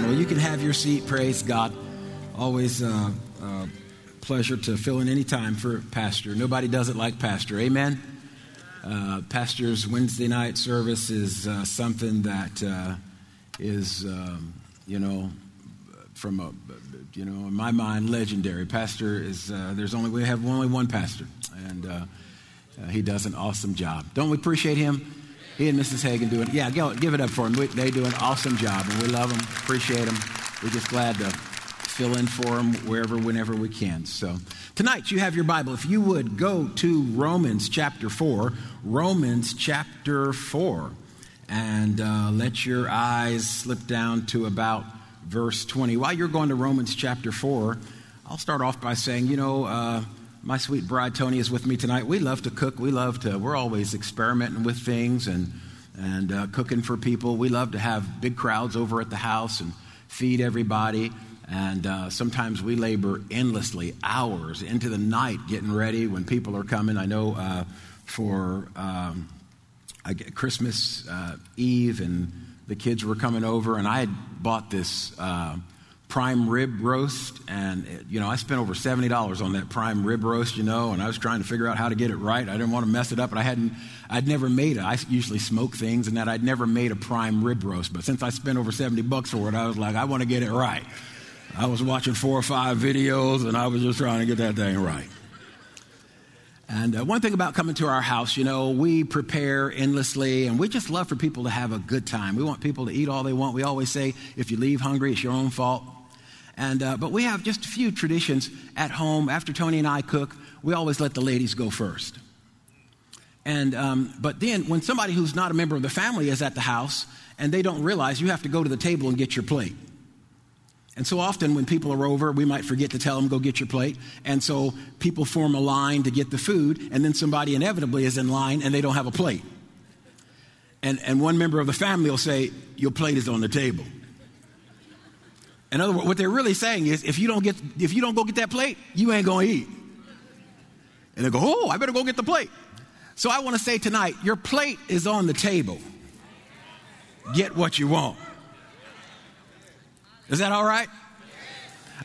Amen. Well, you can have your seat. Praise God. Always uh, uh, pleasure to fill in any time for Pastor. Nobody does it like Pastor. Amen. Uh, Pastor's Wednesday night service is uh, something that uh, is, um, you know, from a, you know, in my mind, legendary. Pastor is uh, there's only we have only one pastor, and he does an awesome job. Don't we appreciate him? He and Mrs. Hagin doing, it yeah, give it up for him. They do an awesome job, and we love them, appreciate them. We're just glad to fill in for them wherever, whenever we can. So tonight, you have your Bible. If you would go to Romans chapter 4, Romans chapter 4, and uh, let your eyes slip down to about verse 20. While you're going to Romans chapter 4, I'll start off by saying, you know, uh, my sweet bride Tony is with me tonight. We love to cook. We love to, we're always experimenting with things and, and uh, cooking for people. We love to have big crowds over at the house and feed everybody. And uh, sometimes we labor endlessly, hours into the night getting ready when people are coming. I know uh, for um, Christmas uh, Eve, and the kids were coming over, and I had bought this uh, prime rib roast. And, it, you know, I spent over $70 on that prime rib roast, you know, and I was trying to figure out how to get it right. I didn't want to mess it up, but I hadn't, I'd never made it. I usually smoke things and that I'd never made a prime rib roast. But since I spent over 70 bucks for it, I was like, I want to get it right. I was watching four or five videos and I was just trying to get that thing right. And uh, one thing about coming to our house, you know, we prepare endlessly and we just love for people to have a good time. We want people to eat all they want. We always say, if you leave hungry, it's your own fault. And, uh, but we have just a few traditions at home. After Tony and I cook, we always let the ladies go first. And, um, but then when somebody who's not a member of the family is at the house and they don't realize you have to go to the table and get your plate. And so often when people are over, we might forget to tell them, go get your plate. And so people form a line to get the food, and then somebody inevitably is in line and they don't have a plate. And, and one member of the family will say, Your plate is on the table. In other words, what they're really saying is, if you don't get, if you don't go get that plate, you ain't gonna eat. And they go, oh, I better go get the plate. So I want to say tonight, your plate is on the table. Get what you want. Is that all right?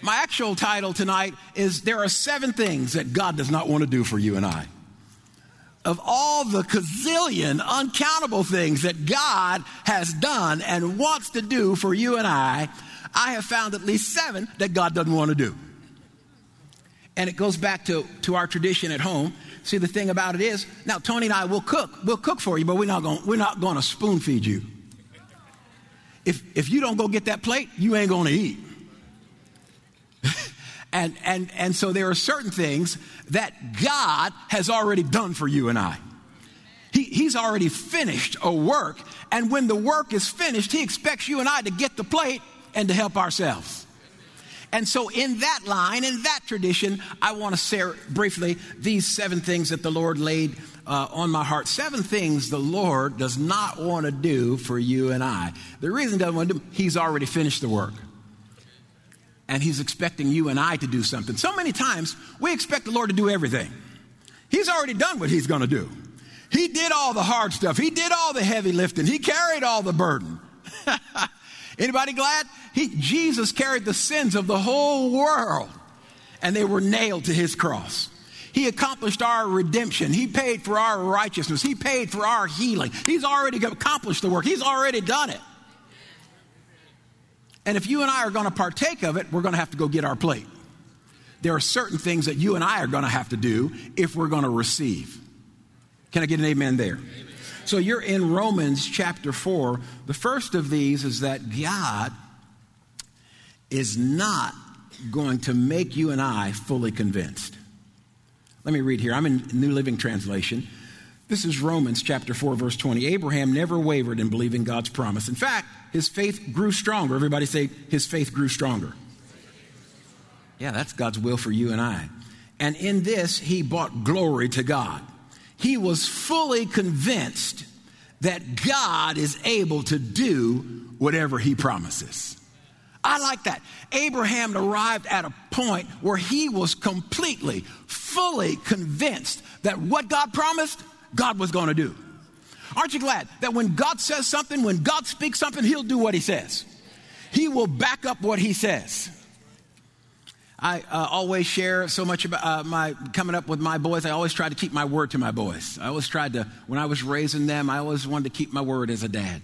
My actual title tonight is There Are Seven Things That God Does Not Want to Do for You and I. Of all the gazillion, uncountable things that God has done and wants to do for you and I, I have found at least seven that God doesn't want to do. And it goes back to, to our tradition at home. See, the thing about it is, now Tony and I will cook. We'll cook for you, but we're not going, we're not going to spoon feed you. If, if you don't go get that plate, you ain't going to eat. and, and, and so there are certain things that God has already done for you and I. He, he's already finished a work, and when the work is finished, He expects you and I to get the plate and to help ourselves. And so, in that line, in that tradition, I want to share briefly these seven things that the Lord laid uh, on my heart. Seven things the Lord does not want to do for you and I. The reason He doesn't want to do, He's already finished the work. And He's expecting you and I to do something. So many times, we expect the Lord to do everything. He's already done what He's going to do. He did all the hard stuff. He did all the heavy lifting. He carried all the burden. Anybody glad? He, Jesus carried the sins of the whole world and they were nailed to his cross. He accomplished our redemption. He paid for our righteousness. He paid for our healing. He's already accomplished the work. He's already done it. And if you and I are going to partake of it, we're going to have to go get our plate. There are certain things that you and I are going to have to do if we're going to receive. Can I get an amen there? Amen. So you're in Romans chapter 4. The first of these is that God is not going to make you and I fully convinced. Let me read here. I'm in New Living Translation. This is Romans chapter 4, verse 20. Abraham never wavered in believing God's promise. In fact, his faith grew stronger. Everybody say, his faith grew stronger. Yeah, that's God's will for you and I. And in this, he brought glory to God he was fully convinced that God is able to do whatever he promises. I like that. Abraham arrived at a point where he was completely, fully convinced that what God promised, God was going to do. Aren't you glad that when God says something, when God speaks something, he'll do what he says? he will back up what he says. I uh, always share so much about uh, my coming up with my boys. I always try to keep my word to my boys. I always tried to, when I was raising them, I always wanted to keep my word as a dad.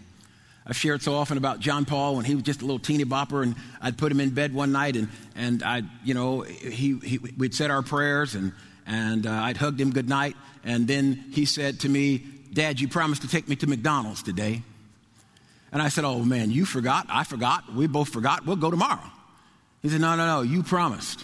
I've shared so often about John Paul when he was just a little teeny bopper, and I'd put him in bed one night, and and I, you know, he, he we'd said our prayers, and and uh, I'd hugged him good night, and then he said to me, "Dad, you promised to take me to McDonald's today." And I said, "Oh man, you forgot. I forgot. We both forgot. We'll go tomorrow." He said, No, no, no, you promised.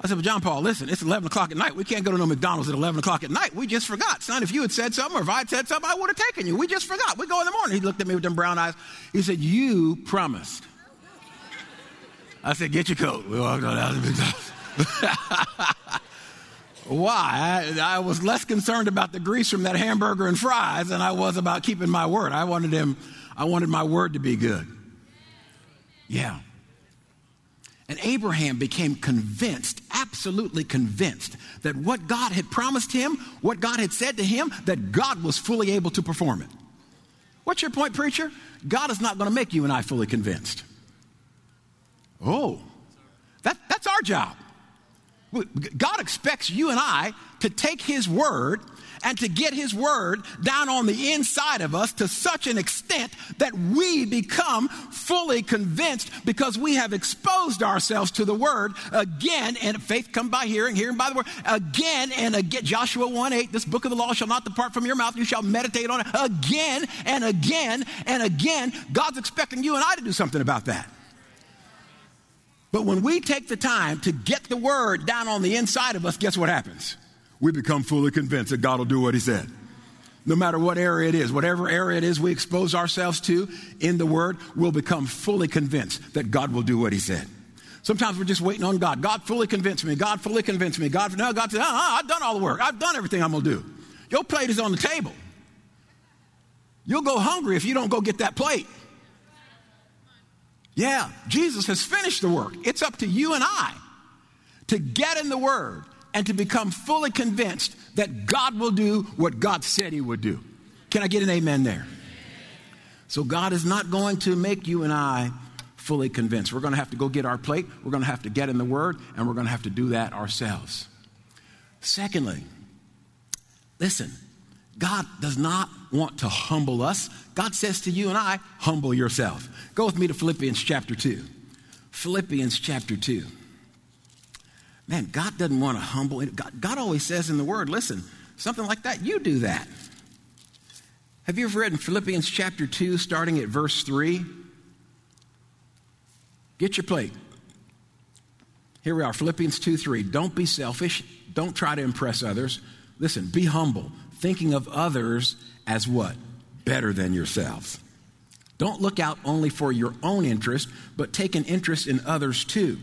I said, But John Paul, listen, it's 11 o'clock at night. We can't go to no McDonald's at 11 o'clock at night. We just forgot. Son, if you had said something or if I had said something, I would have taken you. We just forgot. We go in the morning. He looked at me with them brown eyes. He said, You promised. I said, Get your coat. We walked on out of McDonald's. Why? I, I, was less concerned about the grease from that hamburger and fries than I was about keeping my word. I wanted him, I wanted my word to be good. Yeah. And Abraham became convinced, absolutely convinced, that what God had promised him, what God had said to him, that God was fully able to perform it. What's your point, preacher? God is not going to make you and I fully convinced. Oh, that, that's our job. God expects you and I to take His word and to get His Word down on the inside of us to such an extent that we become fully convinced because we have exposed ourselves to the Word again. And faith come by hearing, hearing by the Word again and again. Joshua 1 8, this book of the law shall not depart from your mouth. You shall meditate on it again and again and again. God's expecting you and I to do something about that. But when we take the time to get the word down on the inside of us, guess what happens? We become fully convinced that God will do what He said. No matter what area it is, whatever area it is we expose ourselves to in the Word, we'll become fully convinced that God will do what He said. Sometimes we're just waiting on God. God fully convinced me. God fully convinced me. God, no, God said, uh-huh, I've done all the work. I've done everything I'm going to do. Your plate is on the table. You'll go hungry if you don't go get that plate. Yeah, Jesus has finished the work. It's up to you and I to get in the Word and to become fully convinced that God will do what God said He would do. Can I get an amen there? So, God is not going to make you and I fully convinced. We're going to have to go get our plate, we're going to have to get in the Word, and we're going to have to do that ourselves. Secondly, listen, God does not want to humble us. God says to you and I, humble yourself. Go with me to Philippians chapter 2. Philippians chapter 2. Man, God doesn't want to humble. God, God always says in the Word, listen, something like that, you do that. Have you ever read in Philippians chapter 2, starting at verse 3? Get your plate. Here we are, Philippians 2 3. Don't be selfish. Don't try to impress others. Listen, be humble, thinking of others as what? Better than yourselves. Don't look out only for your own interest, but take an interest in others too.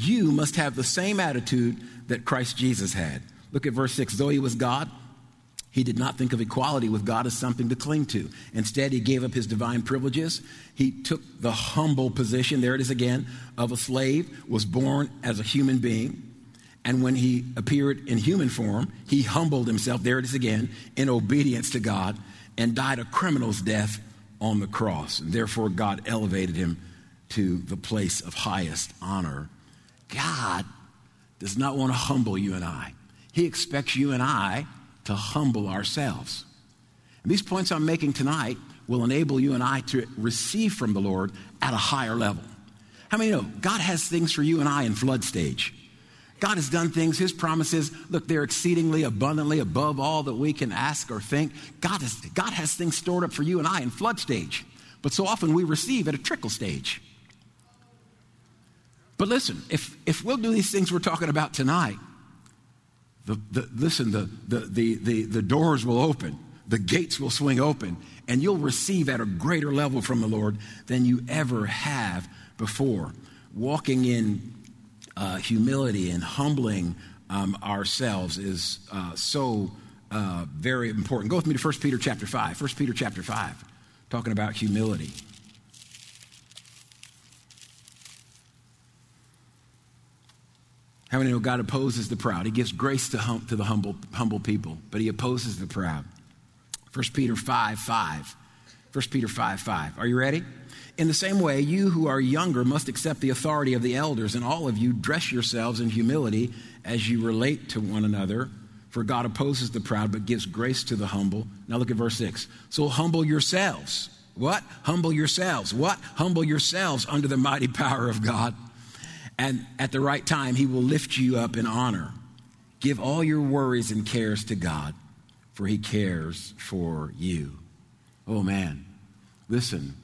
You must have the same attitude that Christ Jesus had. Look at verse 6. Though he was God, he did not think of equality with God as something to cling to. Instead, he gave up his divine privileges. He took the humble position, there it is again, of a slave, was born as a human being. And when he appeared in human form, he humbled himself, there it is again, in obedience to God and died a criminal's death on the cross. And therefore, God elevated him to the place of highest honor God does not want to humble you and I. He expects you and I to humble ourselves. And these points I'm making tonight will enable you and I to receive from the Lord at a higher level. How many know God has things for you and I in flood stage? God has done things, His promises, look, they're exceedingly abundantly above all that we can ask or think. God has, God has things stored up for you and I in flood stage. But so often we receive at a trickle stage. But listen, if, if we'll do these things we're talking about tonight, the, the, listen, the, the, the, the, doors will open, the gates will swing open, and you'll receive at a greater level from the Lord than you ever have before. Walking in uh, humility and humbling um, ourselves is uh, so uh, very important. Go with me to 1 Peter chapter 5. 1 Peter chapter 5, talking about humility. How many know God opposes the proud? He gives grace to, hum, to the humble, humble people, but he opposes the proud. 1 Peter 5 5 1 Peter 5 5. Are you ready? In the same way, you who are younger must accept the authority of the elders, and all of you dress yourselves in humility as you relate to one another. For God opposes the proud, but gives grace to the humble. Now look at verse 6. So humble yourselves. What? Humble yourselves. What? Humble yourselves under the mighty power of God. And at the right time, He will lift you up in honor. Give all your worries and cares to God, for He cares for you. Oh man, listen,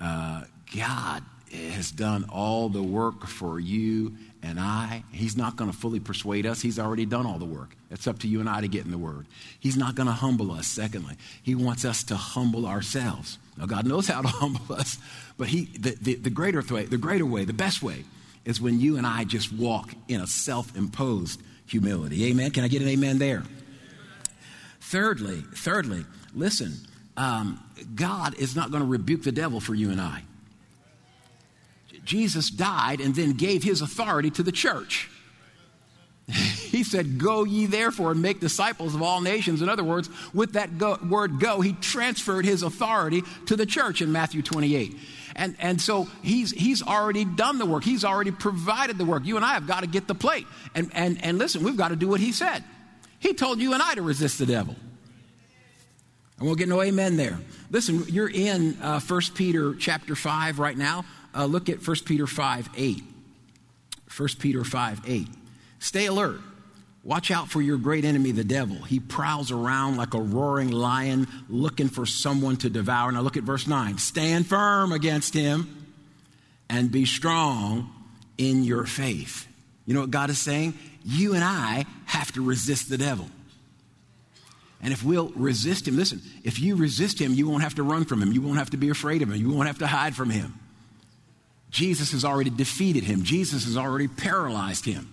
uh, God has done all the work for you and I. He's not going to fully persuade us. He's already done all the work. It's up to you and I to get in the Word. He's not going to humble us, secondly. He wants us to humble ourselves. Now, God knows how to humble us, but he, the, the, the greater way, the greater way, the best way is when you and I just walk in a self imposed humility. Amen? Can I get an amen there? Thirdly, thirdly, listen, um, God is not going to rebuke the devil for you and I. Jesus died and then gave his authority to the church. he said, Go ye therefore and make disciples of all nations. In other words, with that go, word go, he transferred his authority to the church in Matthew 28. And, and so he's, he's already done the work, he's already provided the work. You and I have got to get the plate. And, and, and listen, we've got to do what he said. He told you and I to resist the devil. I won't get no amen there. Listen, you're in uh, 1 Peter chapter 5 right now. Uh, look at 1 Peter 5 8. 1 Peter 5 8. Stay alert. Watch out for your great enemy, the devil. He prowls around like a roaring lion looking for someone to devour. Now look at verse 9. Stand firm against him and be strong in your faith. You know what God is saying? You and I have to resist the devil. And if we'll resist him, listen, if you resist him, you won't have to run from him. You won't have to be afraid of him. You won't have to hide from him. Jesus has already defeated him, Jesus has already paralyzed him.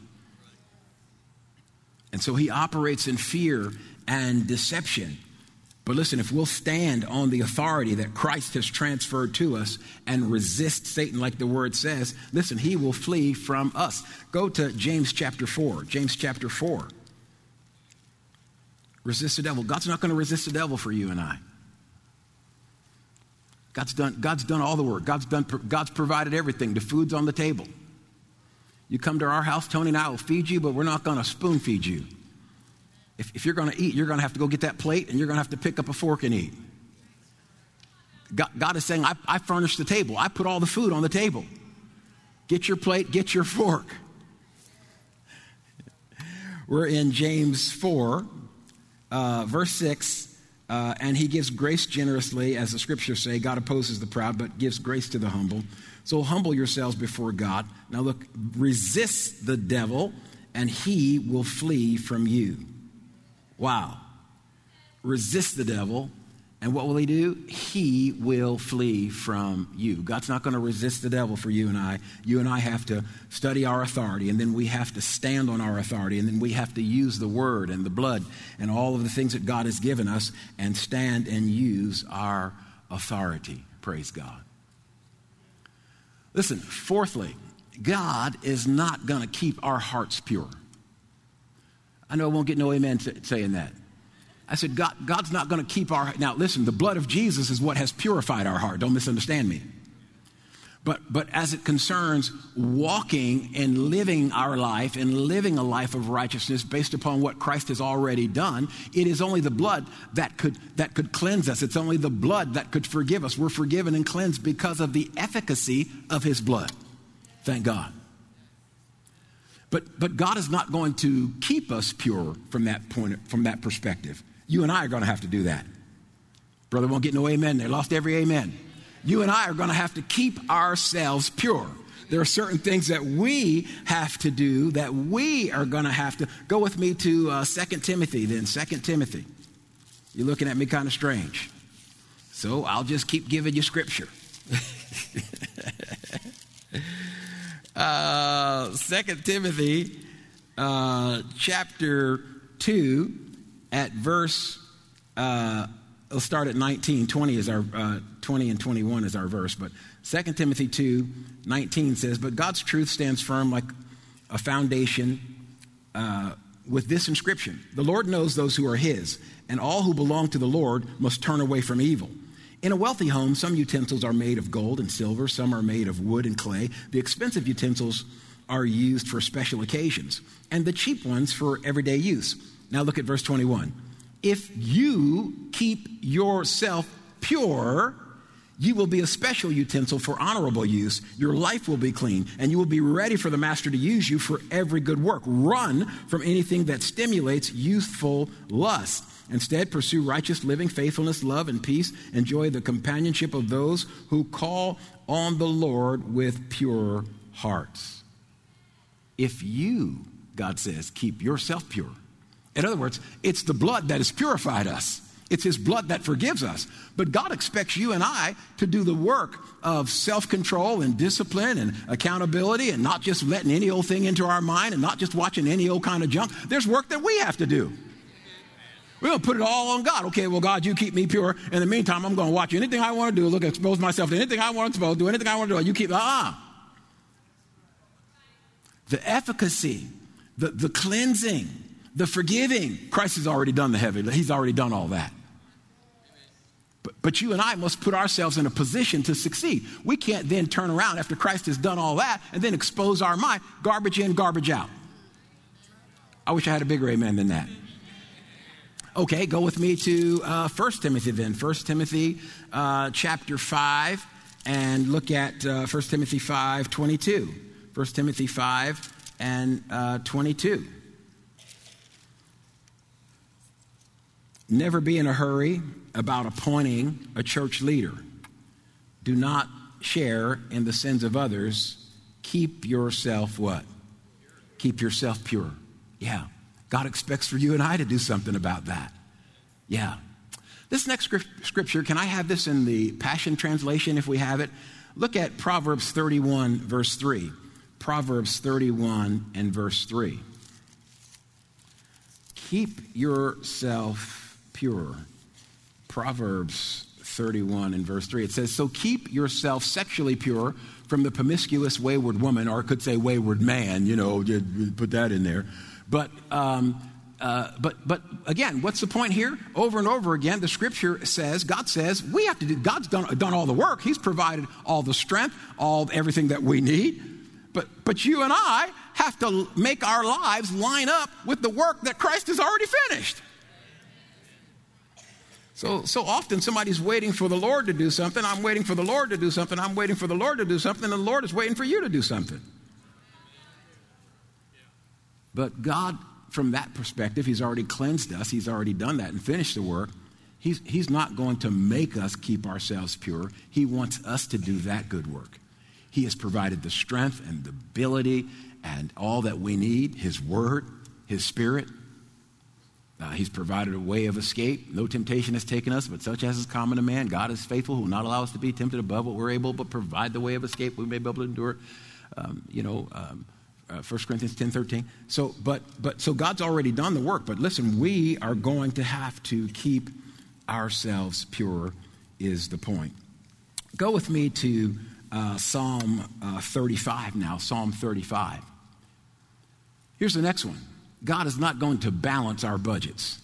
So he operates in fear and deception. But listen, if we'll stand on the authority that Christ has transferred to us and resist Satan like the word says, listen, he will flee from us. Go to James chapter 4. James chapter 4. Resist the devil. God's not going to resist the devil for you and I. God's done, God's done all the work. God's, done, God's provided everything. The food's on the table. You come to our house, Tony and I will feed you, but we're not going to spoon feed you. If, if you're going to eat, you're going to have to go get that plate and you're going to have to pick up a fork and eat. God, God is saying, I, I furnish the table, I put all the food on the table. Get your plate, get your fork. We're in James 4, uh, verse 6. Uh, and he gives grace generously, as the scriptures say. God opposes the proud, but gives grace to the humble. So humble yourselves before God. Now look, resist the devil, and he will flee from you. Wow. Resist the devil, and what will he do? He will flee from you. God's not going to resist the devil for you and I. You and I have to study our authority, and then we have to stand on our authority, and then we have to use the word and the blood and all of the things that God has given us and stand and use our authority. Praise God. Listen, fourthly, God is not going to keep our hearts pure. I know I won't get no amen saying that. I said, God, God's not going to keep our. Now, listen, the blood of Jesus is what has purified our heart. Don't misunderstand me. But, but as it concerns walking and living our life and living a life of righteousness based upon what Christ has already done, it is only the blood that could, that could cleanse us. It's only the blood that could forgive us. We're forgiven and cleansed because of the efficacy of his blood. Thank God. But, but God is not going to keep us pure from that point, from that perspective. You and I are going to have to do that. Brother won't get no amen They Lost every amen. You and I are going to have to keep ourselves pure. There are certain things that we have to do that we are going to have to. Go with me to uh, 2 Timothy, then. 2 Timothy. You're looking at me kind of strange. So I'll just keep giving you scripture. uh, 2 Timothy uh, chapter 2 at verse, uh, let's start at 19. 20 is our, uh, 20 and 21 is our verse. But 2 Timothy 2, 19 says, But God's truth stands firm like a foundation uh, with this inscription The Lord knows those who are his, and all who belong to the Lord must turn away from evil. In a wealthy home, some utensils are made of gold and silver, some are made of wood and clay. The expensive utensils are used for special occasions, and the cheap ones for everyday use. Now look at verse 21. If you keep yourself pure, you will be a special utensil for honorable use. Your life will be clean, and you will be ready for the master to use you for every good work. Run from anything that stimulates youthful lust. Instead, pursue righteous living, faithfulness, love, and peace. Enjoy the companionship of those who call on the Lord with pure hearts. If you, God says, keep yourself pure. In other words, it's the blood that has purified us. It's His blood that forgives us. But God expects you and I to do the work of self control and discipline and accountability and not just letting any old thing into our mind and not just watching any old kind of junk. There's work that we have to do. We don't put it all on God. Okay, well, God, you keep me pure. In the meantime, I'm going to watch anything I want to do, look, expose myself to anything I want to expose, do anything I want to do. You keep, ah. Uh-uh. The efficacy, the, the cleansing, the forgiving, Christ has already done the heavy. He's already done all that. But, but you and I must put ourselves in a position to succeed. We can't then turn around after Christ has done all that and then expose our mind, garbage in, garbage out. I wish I had a bigger amen than that. Okay, go with me to uh, 1 Timothy then. 1 Timothy uh, chapter 5, and look at uh, 1 Timothy 5 22. 1 Timothy 5 and uh, 22. Never be in a hurry about appointing a church leader. Do not share in the sins of others. Keep yourself what? Keep yourself pure. Yeah. God expects for you and I to do something about that. Yeah. This next scripture, can I have this in the Passion Translation if we have it? Look at Proverbs 31, verse 3. Proverbs 31 and verse 3. Keep yourself pure. Proverbs 31 and verse 3. It says, So keep yourself sexually pure from the promiscuous wayward woman, or it could say wayward man, you know, put that in there. But, um, uh, but, but again, what's the point here? Over and over again, the scripture says, God says, we have to do, God's done, done all the work. He's provided all the strength, all everything that we need. But, but you and I have to make our lives line up with the work that Christ has already finished. So, so often somebody's waiting for the Lord to do something. I'm waiting for the Lord to do something. I'm waiting for the Lord to do something. And the Lord is waiting for you to do something. But God, from that perspective, He's already cleansed us, He's already done that and finished the work. He's, he's not going to make us keep ourselves pure. He wants us to do that good work. He has provided the strength and the ability and all that we need His Word, His Spirit. Uh, he's provided a way of escape. No temptation has taken us, but such as is common to man. God is faithful, who will not allow us to be tempted above what we're able, but provide the way of escape we may be able to endure. Um, you know, um, uh, 1 Corinthians 10 13. So, but, but, so God's already done the work, but listen, we are going to have to keep ourselves pure, is the point. Go with me to uh, Psalm uh, 35 now, Psalm 35. Here's the next one God is not going to balance our budgets.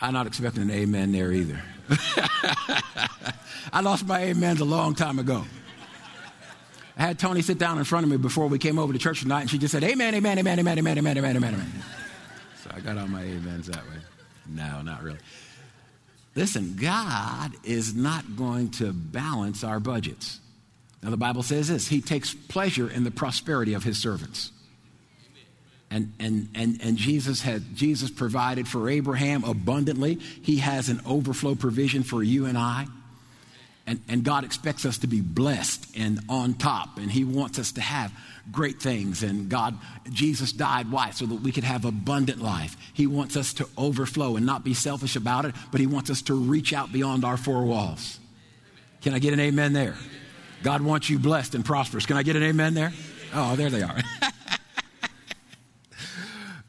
I'm not expecting an amen there either. I lost my amens a long time ago. I had Tony sit down in front of me before we came over to church tonight, and she just said, Amen, amen, amen, amen, amen, amen, amen, amen, amen. So I got all my amens that way. No, not really. Listen, God is not going to balance our budgets. Now, the Bible says this He takes pleasure in the prosperity of His servants. And, and, and, and Jesus had Jesus provided for Abraham abundantly. He has an overflow provision for you and I. And, and God expects us to be blessed and on top, and He wants us to have great things. And God, Jesus died, why? So that we could have abundant life. He wants us to overflow and not be selfish about it, but He wants us to reach out beyond our four walls. Can I get an amen there? God wants you blessed and prosperous. Can I get an amen there? Oh, there they are.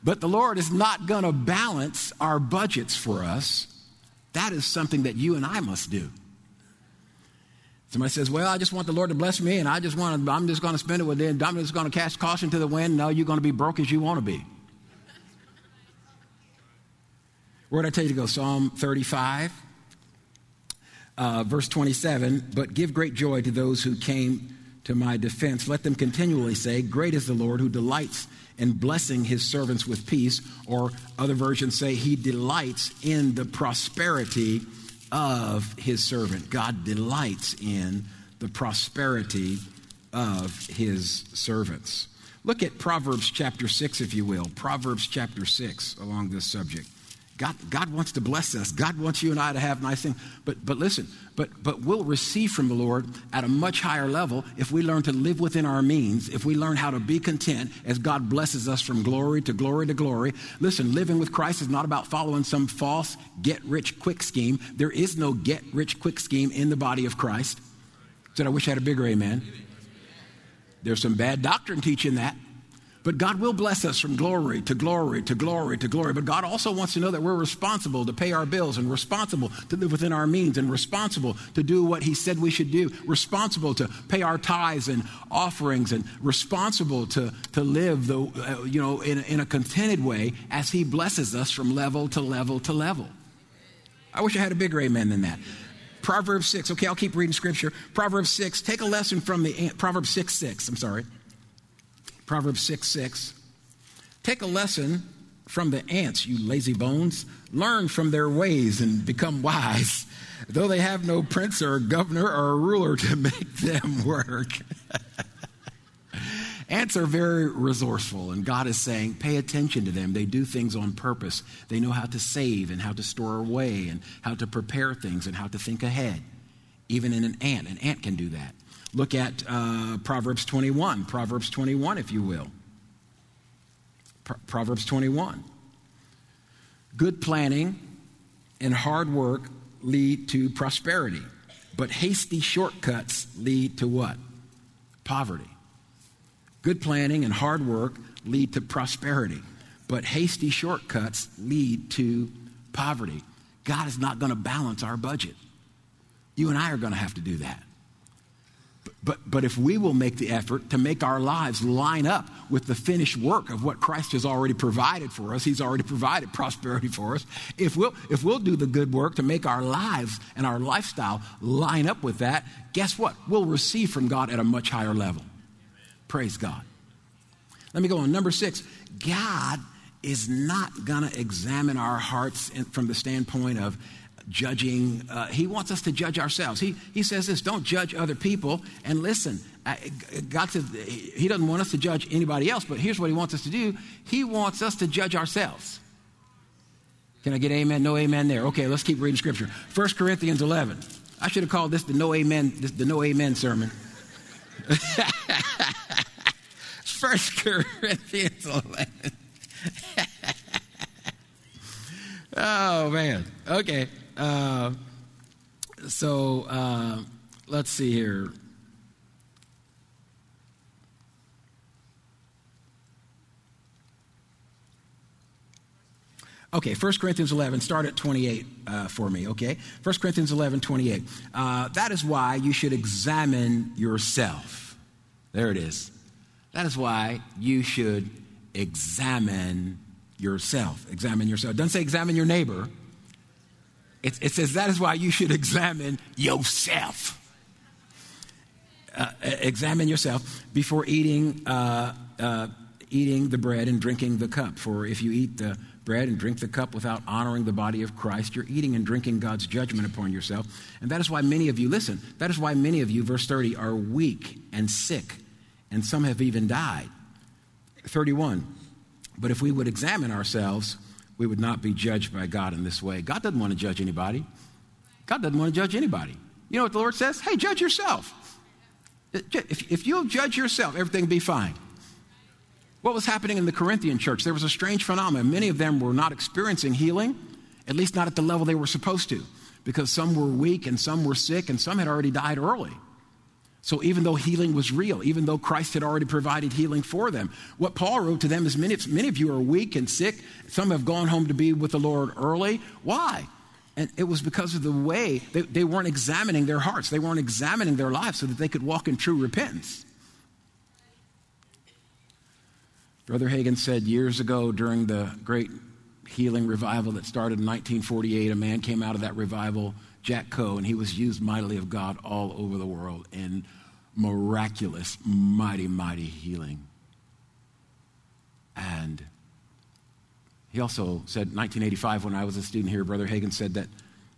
but the Lord is not going to balance our budgets for us. That is something that you and I must do. Somebody says, Well, I just want the Lord to bless me and I just want to, I'm just going to spend it with it. I'm just going to cast caution to the wind. No, you're going to be broke as you want to be. Where did I tell you to go? Psalm 35. uh, verse 27 But give great joy to those who came to my defense. Let them continually say, Great is the Lord who delights in blessing his servants with peace. Or other versions say, He delights in the prosperity of his servant. God delights in the prosperity of his servants. Look at Proverbs chapter 6, if you will. Proverbs chapter 6 along this subject. God, God wants to bless us. God wants you and I to have nice things. But, but listen, but, but we'll receive from the Lord at a much higher level if we learn to live within our means, if we learn how to be content as God blesses us from glory to glory to glory. Listen, living with Christ is not about following some false get rich quick scheme. There is no get rich quick scheme in the body of Christ. Said, I wish I had a bigger amen. There's some bad doctrine teaching that. But God will bless us from glory to glory to glory to glory. But God also wants to know that we're responsible to pay our bills and responsible to live within our means and responsible to do what He said we should do, responsible to pay our tithes and offerings and responsible to, to live the, uh, you know, in, in a contented way as He blesses us from level to level to level. I wish I had a bigger amen than that. Proverbs 6. Okay, I'll keep reading scripture. Proverbs 6. Take a lesson from the, Proverbs 6 6. I'm sorry. Proverbs 6 6. Take a lesson from the ants, you lazy bones. Learn from their ways and become wise, though they have no prince or governor or ruler to make them work. Ants are very resourceful, and God is saying, pay attention to them. They do things on purpose. They know how to save and how to store away and how to prepare things and how to think ahead. Even in an ant, an ant can do that. Look at uh, Proverbs 21, Proverbs 21, if you will. Pro- Proverbs 21. Good planning and hard work lead to prosperity, but hasty shortcuts lead to what? Poverty. Good planning and hard work lead to prosperity, but hasty shortcuts lead to poverty. God is not going to balance our budget. You and I are going to have to do that. But, but if we will make the effort to make our lives line up with the finished work of what Christ has already provided for us, He's already provided prosperity for us. If we'll, if we'll do the good work to make our lives and our lifestyle line up with that, guess what? We'll receive from God at a much higher level. Praise God. Let me go on. Number six, God is not going to examine our hearts from the standpoint of judging. Uh, he wants us to judge ourselves. He, he says this don't judge other people. And listen, God says He doesn't want us to judge anybody else, but here's what He wants us to do He wants us to judge ourselves. Can I get amen? No amen there. Okay, let's keep reading scripture. 1 Corinthians 11. I should have called this the no amen, the no amen sermon. First Corinthians 11. oh, man. Okay. Uh, so uh, let's see here. Okay, 1 Corinthians 11, start at 28 uh, for me, okay? 1 Corinthians 11, 28. Uh, that is why you should examine yourself. There it is. That is why you should examine yourself. Examine yourself. It doesn't say examine your neighbor. It, it says that is why you should examine yourself. Uh, examine yourself before eating, uh, uh, eating the bread and drinking the cup. For if you eat the bread and drink the cup without honoring the body of Christ, you're eating and drinking God's judgment upon yourself. And that is why many of you, listen, that is why many of you, verse 30, are weak and sick and some have even died. 31. But if we would examine ourselves, we would not be judged by God in this way. God doesn't want to judge anybody. God doesn't want to judge anybody. You know what the Lord says? Hey, judge yourself. If, if you'll judge yourself, everything will be fine. What was happening in the Corinthian church? There was a strange phenomenon. Many of them were not experiencing healing, at least not at the level they were supposed to, because some were weak and some were sick and some had already died early. So even though healing was real, even though Christ had already provided healing for them, what Paul wrote to them is many, many of you are weak and sick. Some have gone home to be with the Lord early. Why? And it was because of the way they, they weren't examining their hearts, they weren't examining their lives so that they could walk in true repentance. Brother Hagin said years ago during the great healing revival that started in 1948, a man came out of that revival Jack Coe, and he was used mightily of God all over the world in miraculous, mighty, mighty healing. And he also said, 1985, when I was a student here, Brother Hagin said that,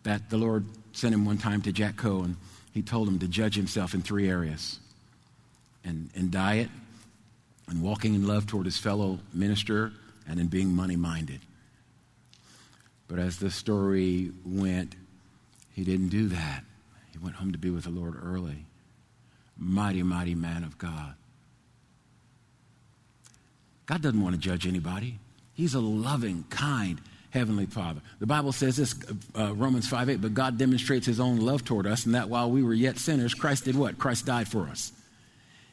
that the Lord sent him one time to Jack Coe, and he told him to judge himself in three areas in, in diet, and walking in love toward his fellow minister, and in being money minded. But as the story went, he didn't do that. He went home to be with the Lord early. Mighty, mighty man of God. God doesn't want to judge anybody. He's a loving, kind, heavenly Father. The Bible says this, uh, Romans 5 8, but God demonstrates his own love toward us, and that while we were yet sinners, Christ did what? Christ died for us.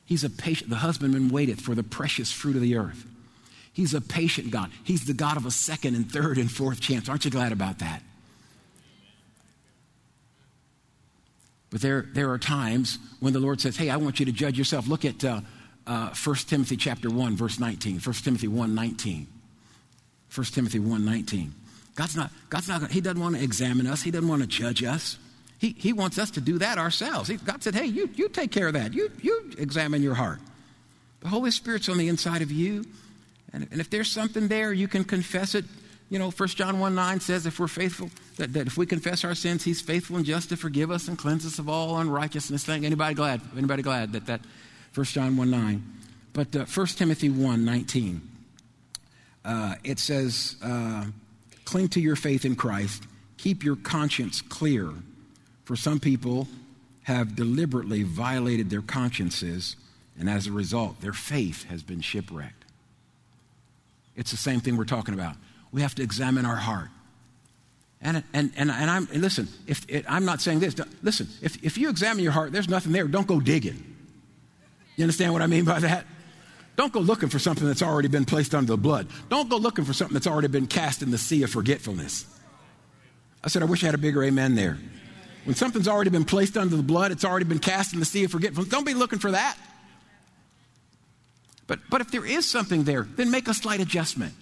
He's a patient, the husbandman waiteth for the precious fruit of the earth. He's a patient God. He's the God of a second and third and fourth chance. Aren't you glad about that? But there, there are times when the Lord says, Hey, I want you to judge yourself. Look at uh, uh, 1 Timothy chapter 1, verse 19. 1 Timothy 1, 19. 1 Timothy 1, 19. God's not, God's not, He doesn't want to examine us. He doesn't want to judge us. He, he wants us to do that ourselves. He, God said, Hey, you, you take care of that. You, you examine your heart. The Holy Spirit's on the inside of you. And, and if there's something there, you can confess it you know, 1 John 1 9 says if we're faithful, that, that if we confess our sins, he's faithful and just to forgive us and cleanse us of all unrighteousness. Thank Anybody glad? Anybody glad that that 1 John 1 9? But uh, 1 Timothy 1 19, uh, it says, uh, cling to your faith in Christ, keep your conscience clear. For some people have deliberately violated their consciences, and as a result, their faith has been shipwrecked. It's the same thing we're talking about we have to examine our heart. And, and, and, and I'm, and listen, if, it, I'm not saying this. Listen, if, if you examine your heart, there's nothing there, don't go digging. You understand what I mean by that? Don't go looking for something that's already been placed under the blood. Don't go looking for something that's already been cast in the sea of forgetfulness. I said, I wish I had a bigger amen there. When something's already been placed under the blood, it's already been cast in the sea of forgetfulness. Don't be looking for that. But, but if there is something there, then make a slight adjustment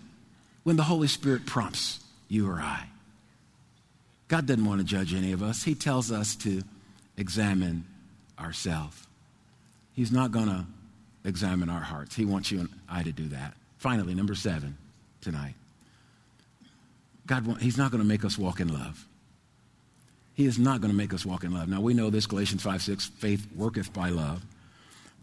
when the Holy Spirit prompts you or I. God doesn't want to judge any of us. He tells us to examine ourselves. He's not going to examine our hearts. He wants you and I to do that. Finally, number seven tonight. God, He's not going to make us walk in love. He is not going to make us walk in love. Now, we know this, Galatians 5 6, faith worketh by love.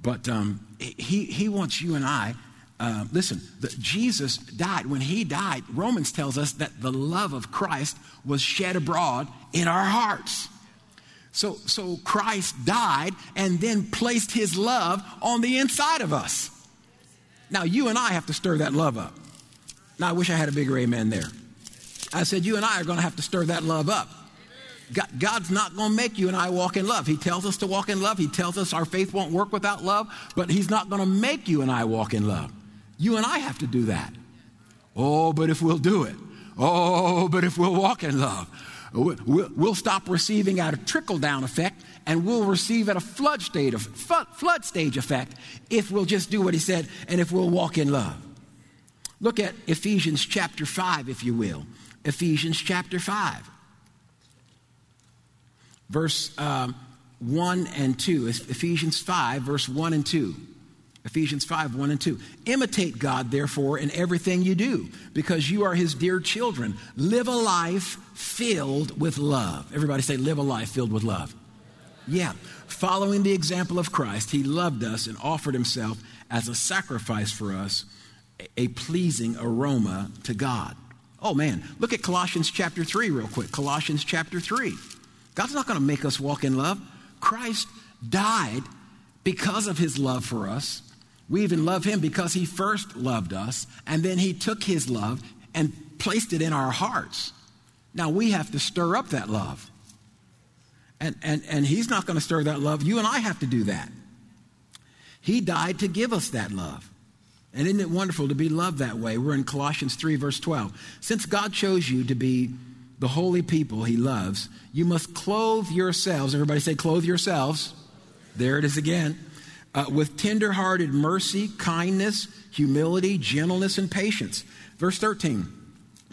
But um, he, he wants you and I uh, listen, the, Jesus died. When he died, Romans tells us that the love of Christ was shed abroad in our hearts. So, so Christ died and then placed his love on the inside of us. Now, you and I have to stir that love up. Now, I wish I had a bigger amen there. I said, You and I are going to have to stir that love up. God, God's not going to make you and I walk in love. He tells us to walk in love. He tells us our faith won't work without love, but He's not going to make you and I walk in love. You and I have to do that. Oh, but if we'll do it. Oh, but if we'll walk in love. We'll stop receiving at a trickle down effect and we'll receive at a flood stage, flood stage effect if we'll just do what he said and if we'll walk in love. Look at Ephesians chapter 5, if you will. Ephesians chapter 5, verse um, 1 and 2. Ephesians 5, verse 1 and 2. Ephesians 5, 1 and 2. Imitate God, therefore, in everything you do, because you are his dear children. Live a life filled with love. Everybody say, live a life filled with love. Yeah. Following the example of Christ, he loved us and offered himself as a sacrifice for us, a pleasing aroma to God. Oh man, look at Colossians chapter 3 real quick. Colossians chapter 3. God's not going to make us walk in love. Christ died because of his love for us we even love him because he first loved us, and then he took his love and placed it in our hearts. Now we have to stir up that love. And, and, and he's not going to stir that love. You and I have to do that. He died to give us that love. And isn't it wonderful to be loved that way? We're in Colossians 3, verse 12. Since God chose you to be the holy people he loves, you must clothe yourselves. Everybody say, clothe yourselves. There it is again uh, with tenderhearted mercy, kindness, humility, gentleness, and patience. Verse 13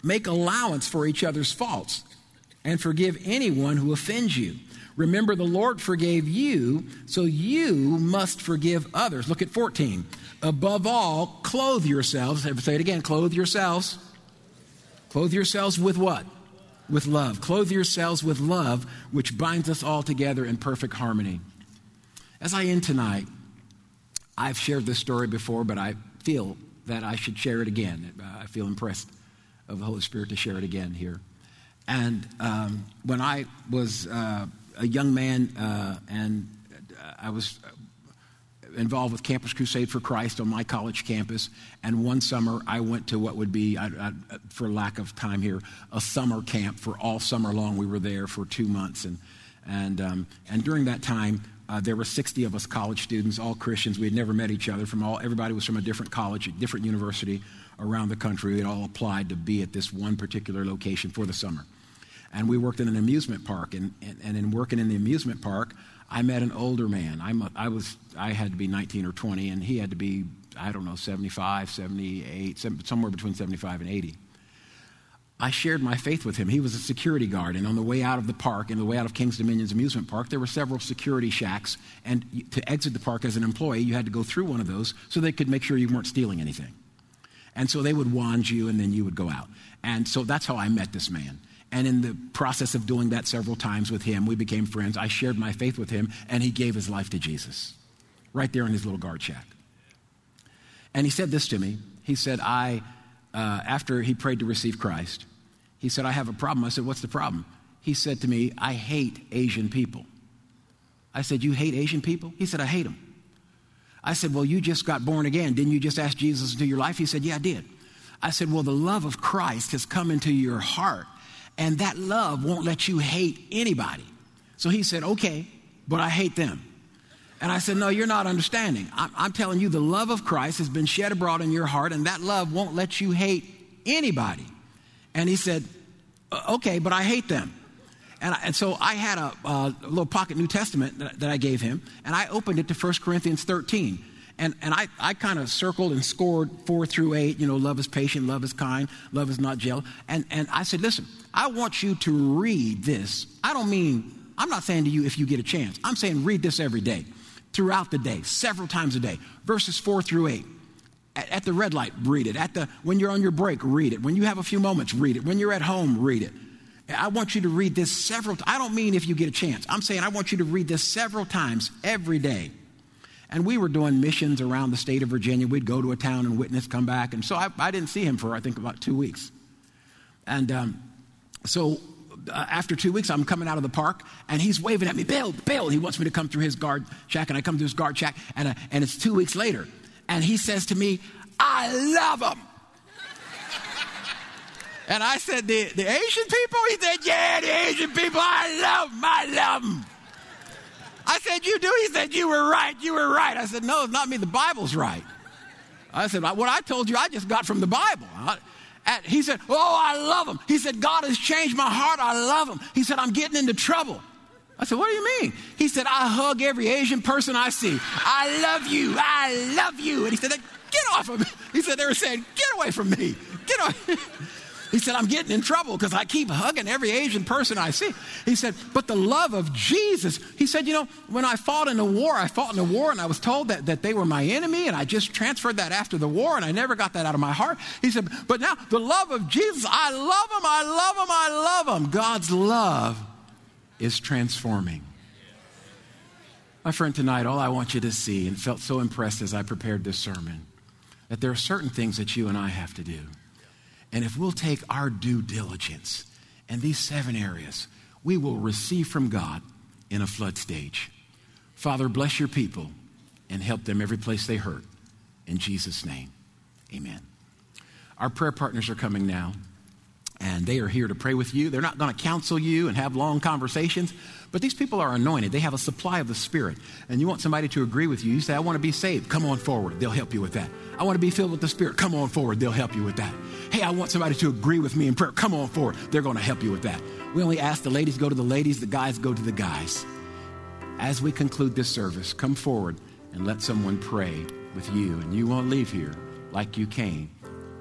make allowance for each other's faults and forgive anyone who offends you. Remember, the Lord forgave you, so you must forgive others. Look at 14. Above all, clothe yourselves. Say it again clothe yourselves. Clothe yourselves with what? With love. Clothe yourselves with love, which binds us all together in perfect harmony. As I end tonight, I've shared this story before, but I feel that I should share it again. I feel impressed of the Holy Spirit to share it again here. And um, when I was uh, a young man uh, and I was involved with Campus Crusade for Christ on my college campus. And one summer, I went to what would be, I, I, for lack of time here, a summer camp for all summer long. We were there for two months. And, and, um, and during that time, uh, there were 60 of us college students, all Christians. We had never met each other. From all, everybody was from a different college, a different university around the country. We had all applied to be at this one particular location for the summer and we worked in an amusement park. And, and, and in working in the amusement park, I met an older man. I'm a, I, was, I had to be 19 or 20, and he had to be, I don't know, 75, 78, somewhere between 75 and 80. I shared my faith with him. He was a security guard, and on the way out of the park, and the way out of Kings Dominion's amusement park, there were several security shacks. And to exit the park as an employee, you had to go through one of those so they could make sure you weren't stealing anything. And so they would wand you, and then you would go out. And so that's how I met this man. And in the process of doing that several times with him, we became friends. I shared my faith with him, and he gave his life to Jesus right there in his little guard shack. And he said this to me. He said, I, uh, after he prayed to receive Christ, he said, I have a problem. I said, What's the problem? He said to me, I hate Asian people. I said, You hate Asian people? He said, I hate them. I said, Well, you just got born again. Didn't you just ask Jesus into your life? He said, Yeah, I did. I said, Well, the love of Christ has come into your heart and that love won't let you hate anybody. So he said, Okay, but I hate them. And I said, No, you're not understanding. I'm, I'm, telling you, the love of Christ has been shed abroad in your heart, and that love won't let you hate anybody. And he said, Okay, but I hate them. And, I, and so I had a, a, little pocket New Testament that, that I gave him, and I opened it to 1 Corinthians 13. And, and I, I kind of circled and scored four through eight. You know, love is patient, love is kind, love is not jealous. And, and I said, listen, I want you to read this. I don't mean, I'm not saying to you if you get a chance. I'm saying read this every day, throughout the day, several times a day. Verses four through eight. At, at the red light, read it. At the, when you're on your break, read it. When you have a few moments, read it. When you're at home, read it. I want you to read this several I don't mean if you get a chance. I'm saying I want you to read this several times every day. And we were doing missions around the state of Virginia. We'd go to a town and witness, come back. And so I, I didn't see him for, I think, about two weeks. And um, so uh, after two weeks, I'm coming out of the park, and he's waving at me, Bill, Bill. He wants me to come through his guard shack, and I come to his guard shack, and, uh, and it's two weeks later. And he says to me, I love him. and I said, the, the Asian people? He said, yeah, the Asian people, I love them, I love them. I said, You do? He said, You were right. You were right. I said, No, it's not me. The Bible's right. I said, What I told you, I just got from the Bible. And he said, Oh, I love him. He said, God has changed my heart. I love him. He said, I'm getting into trouble. I said, What do you mean? He said, I hug every Asian person I see. I love you. I love you. And he said, Get off of me. He said, They were saying, Get away from me. Get off. He said, I'm getting in trouble because I keep hugging every Asian person I see. He said, but the love of Jesus. He said, you know, when I fought in the war, I fought in the war and I was told that, that they were my enemy and I just transferred that after the war and I never got that out of my heart. He said, but now the love of Jesus, I love him, I love him, I love him. God's love is transforming. My friend, tonight, all I want you to see, and felt so impressed as I prepared this sermon, that there are certain things that you and I have to do. And if we'll take our due diligence in these seven areas, we will receive from God in a flood stage. Father, bless your people and help them every place they hurt. In Jesus' name, amen. Our prayer partners are coming now, and they are here to pray with you. They're not going to counsel you and have long conversations, but these people are anointed. They have a supply of the Spirit. And you want somebody to agree with you. You say, I want to be saved. Come on forward. They'll help you with that. I want to be filled with the Spirit. Come on forward. They'll help you with that. Hey, I want somebody to agree with me in prayer. Come on forward. They're going to help you with that. We only ask the ladies go to the ladies, the guys go to the guys. As we conclude this service, come forward and let someone pray with you, and you won't leave here like you came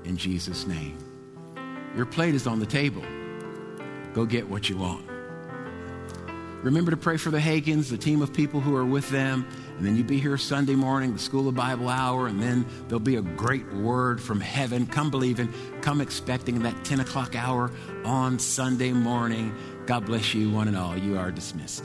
in Jesus' name. Your plate is on the table. go get what you want. Remember to pray for the Hagins, the team of people who are with them. And then you'll be here Sunday morning, the School of Bible Hour, and then there'll be a great word from heaven. Come believing, come expecting that 10 o'clock hour on Sunday morning. God bless you, one and all. You are dismissed.